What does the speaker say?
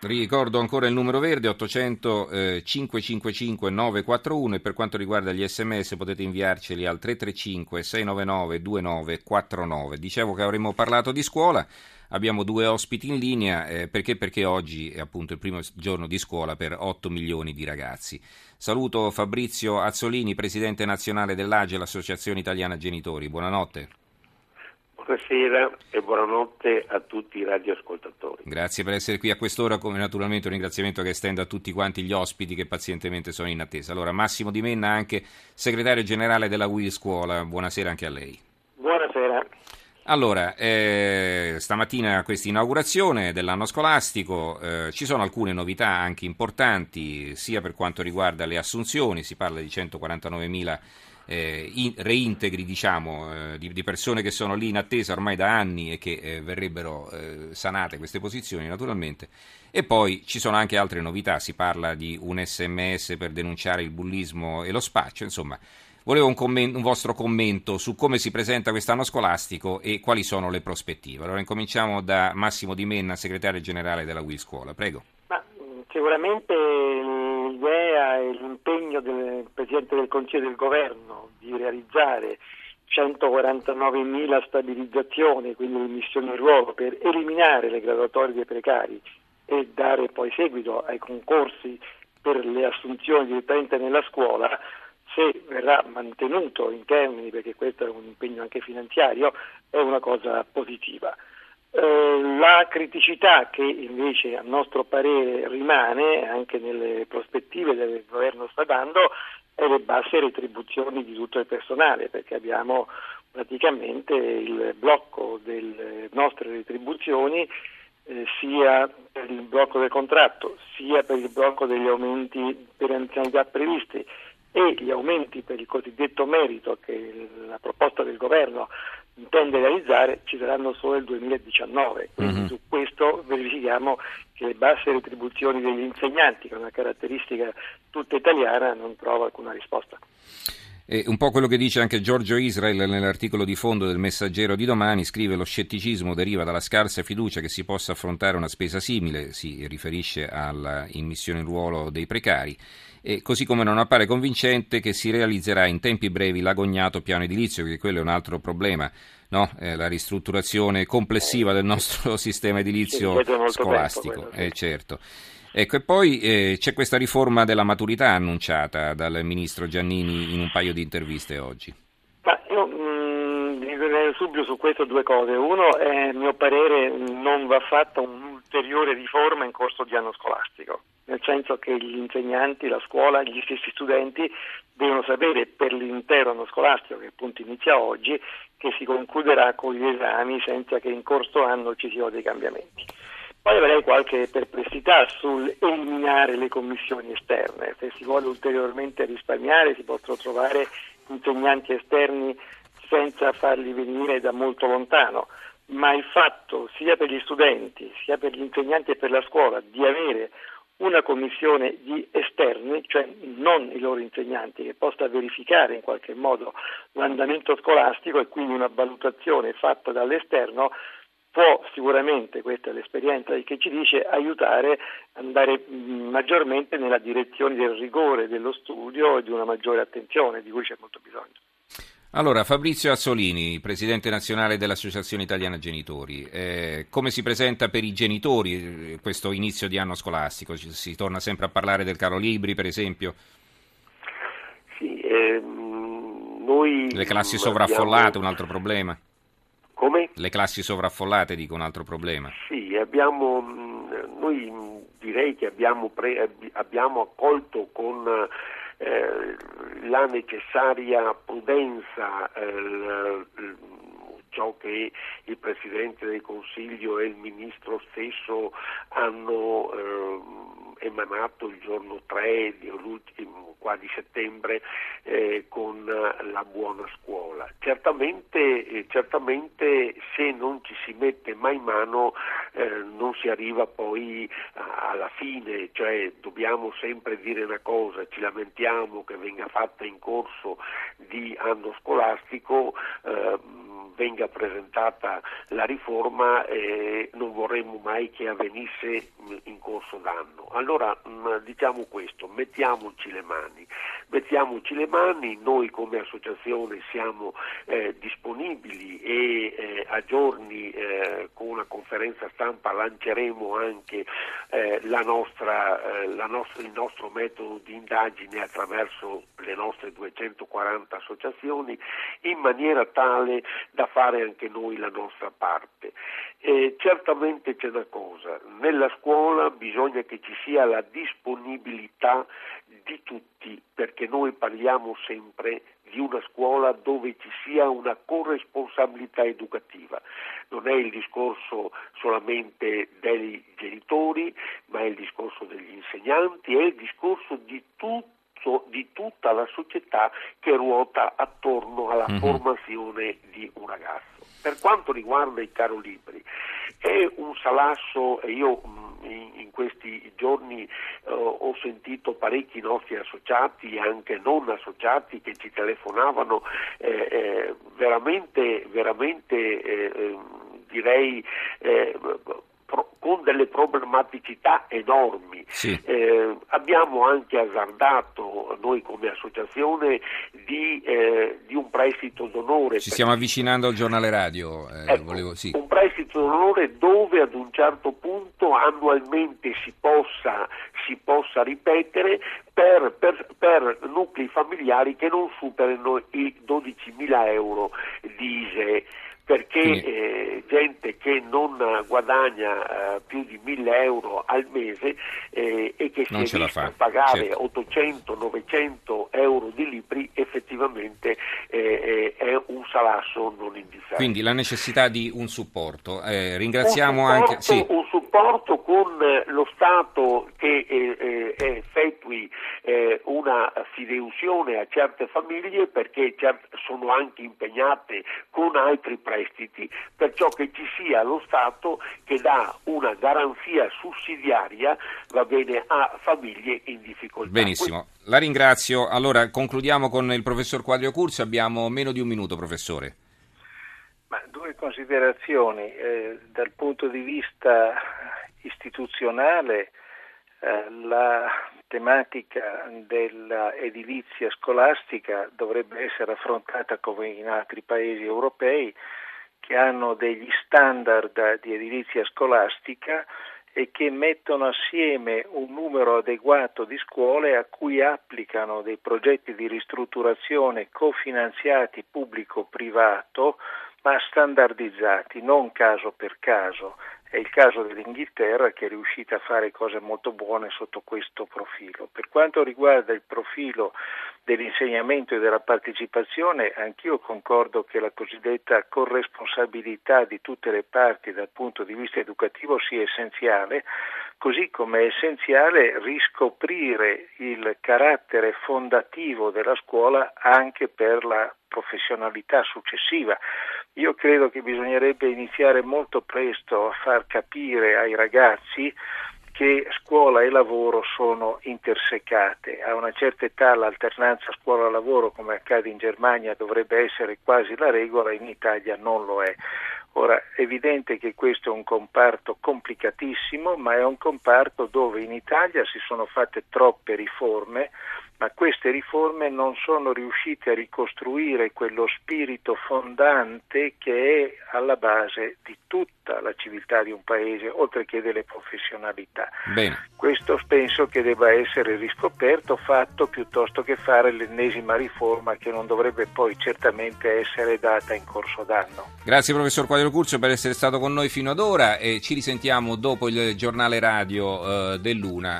Ricordo ancora il numero verde 800 eh, 555 941 e per quanto riguarda gli sms potete inviarceli al 335 699 2949. Dicevo che avremmo parlato di scuola, abbiamo due ospiti in linea eh, perché? perché oggi è appunto il primo giorno di scuola per 8 milioni di ragazzi. Saluto Fabrizio Azzolini, presidente nazionale dell'AGE, l'Associazione Italiana Genitori. Buonanotte. Buonasera e buonanotte a tutti i radioascoltatori. Grazie per essere qui a quest'ora, come naturalmente un ringraziamento che estendo a tutti quanti gli ospiti che pazientemente sono in attesa. Allora, Massimo Di Menna, anche segretario generale della Will Scuola, buonasera anche a lei. Buonasera. Allora, eh, stamattina questa inaugurazione dell'anno scolastico, eh, ci sono alcune novità anche importanti, sia per quanto riguarda le assunzioni, si parla di 149.000 eh, in, reintegri diciamo, eh, di, di, persone che sono lì in attesa ormai da anni e che eh, verrebbero eh, sanate queste posizioni naturalmente. E poi ci sono anche altre novità, si parla di un sms per denunciare il bullismo e lo spaccio, insomma. Volevo un, commento, un vostro commento su come si presenta quest'anno scolastico e quali sono le prospettive. Allora incominciamo da Massimo Di Menna, segretario generale della Will Scuola. Prego. Ma, sicuramente l'idea e l'impegno del Presidente del Consiglio del Governo di realizzare 149.000 stabilizzazioni, quindi le missioni in ruolo, per eliminare le graduatorie dei precari e dare poi seguito ai concorsi per le assunzioni direttamente nella scuola, se verrà mantenuto in termini, perché questo è un impegno anche finanziario, è una cosa positiva. Eh, la criticità che invece a nostro parere rimane anche nelle prospettive il governo sta dando è le basse retribuzioni di tutto il personale perché abbiamo praticamente il blocco delle nostre retribuzioni eh, sia per il blocco del contratto sia per il blocco degli aumenti per anzianità previsti e gli aumenti per il cosiddetto merito che la proposta del governo intende realizzare ci saranno solo nel 2019. Quindi mm-hmm. su questo verifichiamo che le basse retribuzioni degli insegnanti, che è una caratteristica tutta italiana, non trova alcuna risposta. E un po' quello che dice anche Giorgio Israel nell'articolo di fondo del Messaggero di domani, scrive lo scetticismo deriva dalla scarsa fiducia che si possa affrontare una spesa simile, si riferisce all'immissione in ruolo dei precari, e così come non appare convincente che si realizzerà in tempi brevi l'agognato piano edilizio, che quello è un altro problema, no? eh, la ristrutturazione complessiva del nostro sistema edilizio scolastico. Tempo, eh, certo. Ecco, e poi eh, c'è questa riforma della maturità annunciata dal ministro Giannini in un paio di interviste oggi. Ma io mh, mm, subito su questo due cose. Uno, è, a mio parere, non va fatta un'ulteriore riforma in corso di anno scolastico, nel senso che gli insegnanti, la scuola, gli stessi studenti devono sapere per l'intero anno scolastico, che appunto inizia oggi, che si concluderà con gli esami senza che in corso anno ci siano dei cambiamenti. Poi avrei qualche perplessità sul eliminare le commissioni esterne, se si vuole ulteriormente risparmiare si possono trovare insegnanti esterni senza farli venire da molto lontano, ma il fatto sia per gli studenti, sia per gli insegnanti e per la scuola di avere una commissione di esterni, cioè non i loro insegnanti, che possa verificare in qualche modo l'andamento scolastico e quindi una valutazione fatta dall'esterno, può sicuramente, questa è l'esperienza che ci dice, aiutare ad andare maggiormente nella direzione del rigore dello studio e di una maggiore attenzione di cui c'è molto bisogno. Allora, Fabrizio Azzolini, presidente nazionale dell'Associazione Italiana Genitori, eh, come si presenta per i genitori eh, questo inizio di anno scolastico? Si torna sempre a parlare del caro libri, per esempio? Sì, ehm, noi... Le classi sovraffollate, abbiamo... un altro problema? Come? Le classi sovraffollate, dico, un altro problema. Sì, abbiamo, noi direi che abbiamo, pre, abbiamo accolto con eh, la necessaria prudenza eh, ciò che il Presidente del Consiglio e il Ministro stesso hanno eh, emanato il giorno 3 qua di settembre eh, con la buona scuola. Certamente, eh, certamente, se non ci si mette mai mano eh, non si arriva poi alla fine, cioè dobbiamo sempre dire una cosa, ci lamentiamo che venga fatta in corso di anno scolastico, ehm, venga presentata la riforma eh, non vorremmo mai che avvenisse in corso d'anno. Allora diciamo questo, mettiamoci le mani, mettiamoci le mani, noi come associazione siamo eh, disponibili e eh, a giorni eh, con una conferenza stampa lanceremo anche eh, la nostra, la nostra, il nostro metodo di indagine attraverso le nostre 240 associazioni in maniera tale da fare anche noi la nostra parte. E certamente c'è una cosa, nella scuola bisogna che ci sia la disponibilità di tutti, perché noi parliamo sempre di una scuola dove ci sia una corresponsabilità educativa. Non è il discorso solamente dei genitori, ma è il discorso degli insegnanti, è il discorso di tutta la società che ruota attorno alla mm-hmm. formazione di un ragazzo. Per quanto riguarda i caro libri, è un salasso, e io mm, in, questi giorni eh, ho sentito parecchi nostri associati e anche non associati che ci telefonavano eh, eh, veramente, veramente eh, ehm, direi eh, con delle problematicità enormi. Sì. Eh, abbiamo anche azzardato noi come associazione di, eh, di un prestito d'onore. Ci stiamo avvicinando al giornale radio. Eh, ecco, volevo, sì. Un prestito d'onore dove ad un certo punto annualmente si possa, si possa ripetere per, per, per, nuclei familiari che non superino i 12.000 euro di ISE perché eh, gente che non guadagna eh, più di 1000 euro al mese eh, e che non si è a pagare certo. 800-900 euro di libri effettivamente eh, eh, è un salasso non indifferente. Quindi la necessità di un supporto. Eh, ringraziamo un supporto, anche... Sì. Un supporto con lo Stato che effettui una fideusione a certe famiglie perché sono anche impegnate con altri prestiti, perciò che ci sia lo Stato che dà una garanzia sussidiaria va bene, a famiglie in difficoltà. Benissimo, la ringrazio. Allora concludiamo con il professor Quadrio Curso, abbiamo meno di un minuto professore. Ma due considerazioni. Eh, dal punto di vista istituzionale eh, la tematica dell'edilizia scolastica dovrebbe essere affrontata come in altri paesi europei che hanno degli standard di edilizia scolastica e che mettono assieme un numero adeguato di scuole a cui applicano dei progetti di ristrutturazione cofinanziati pubblico-privato ma standardizzati, non caso per caso. È il caso dell'Inghilterra che è riuscita a fare cose molto buone sotto questo profilo. Per quanto riguarda il profilo dell'insegnamento e della partecipazione, anch'io concordo che la cosiddetta corresponsabilità di tutte le parti dal punto di vista educativo sia essenziale, così come è essenziale riscoprire il carattere fondativo della scuola anche per la professionalità successiva. Io credo che bisognerebbe iniziare molto presto a far capire ai ragazzi che scuola e lavoro sono intersecate. A una certa età l'alternanza scuola-lavoro, come accade in Germania, dovrebbe essere quasi la regola, in Italia non lo è. Ora, è evidente che questo è un comparto complicatissimo, ma è un comparto dove in Italia si sono fatte troppe riforme, ma queste riforme non sono riuscite a ricostruire quello spirito fondante che è alla base di tutta la civiltà di un paese, oltre che delle professionalità. Bene. Questo penso che debba essere riscoperto, fatto piuttosto che fare l'ennesima riforma che non dovrebbe poi certamente essere data in corso d'anno. Grazie professor Quadro Curcio per essere stato con noi fino ad ora e ci risentiamo dopo il giornale radio eh, dell'una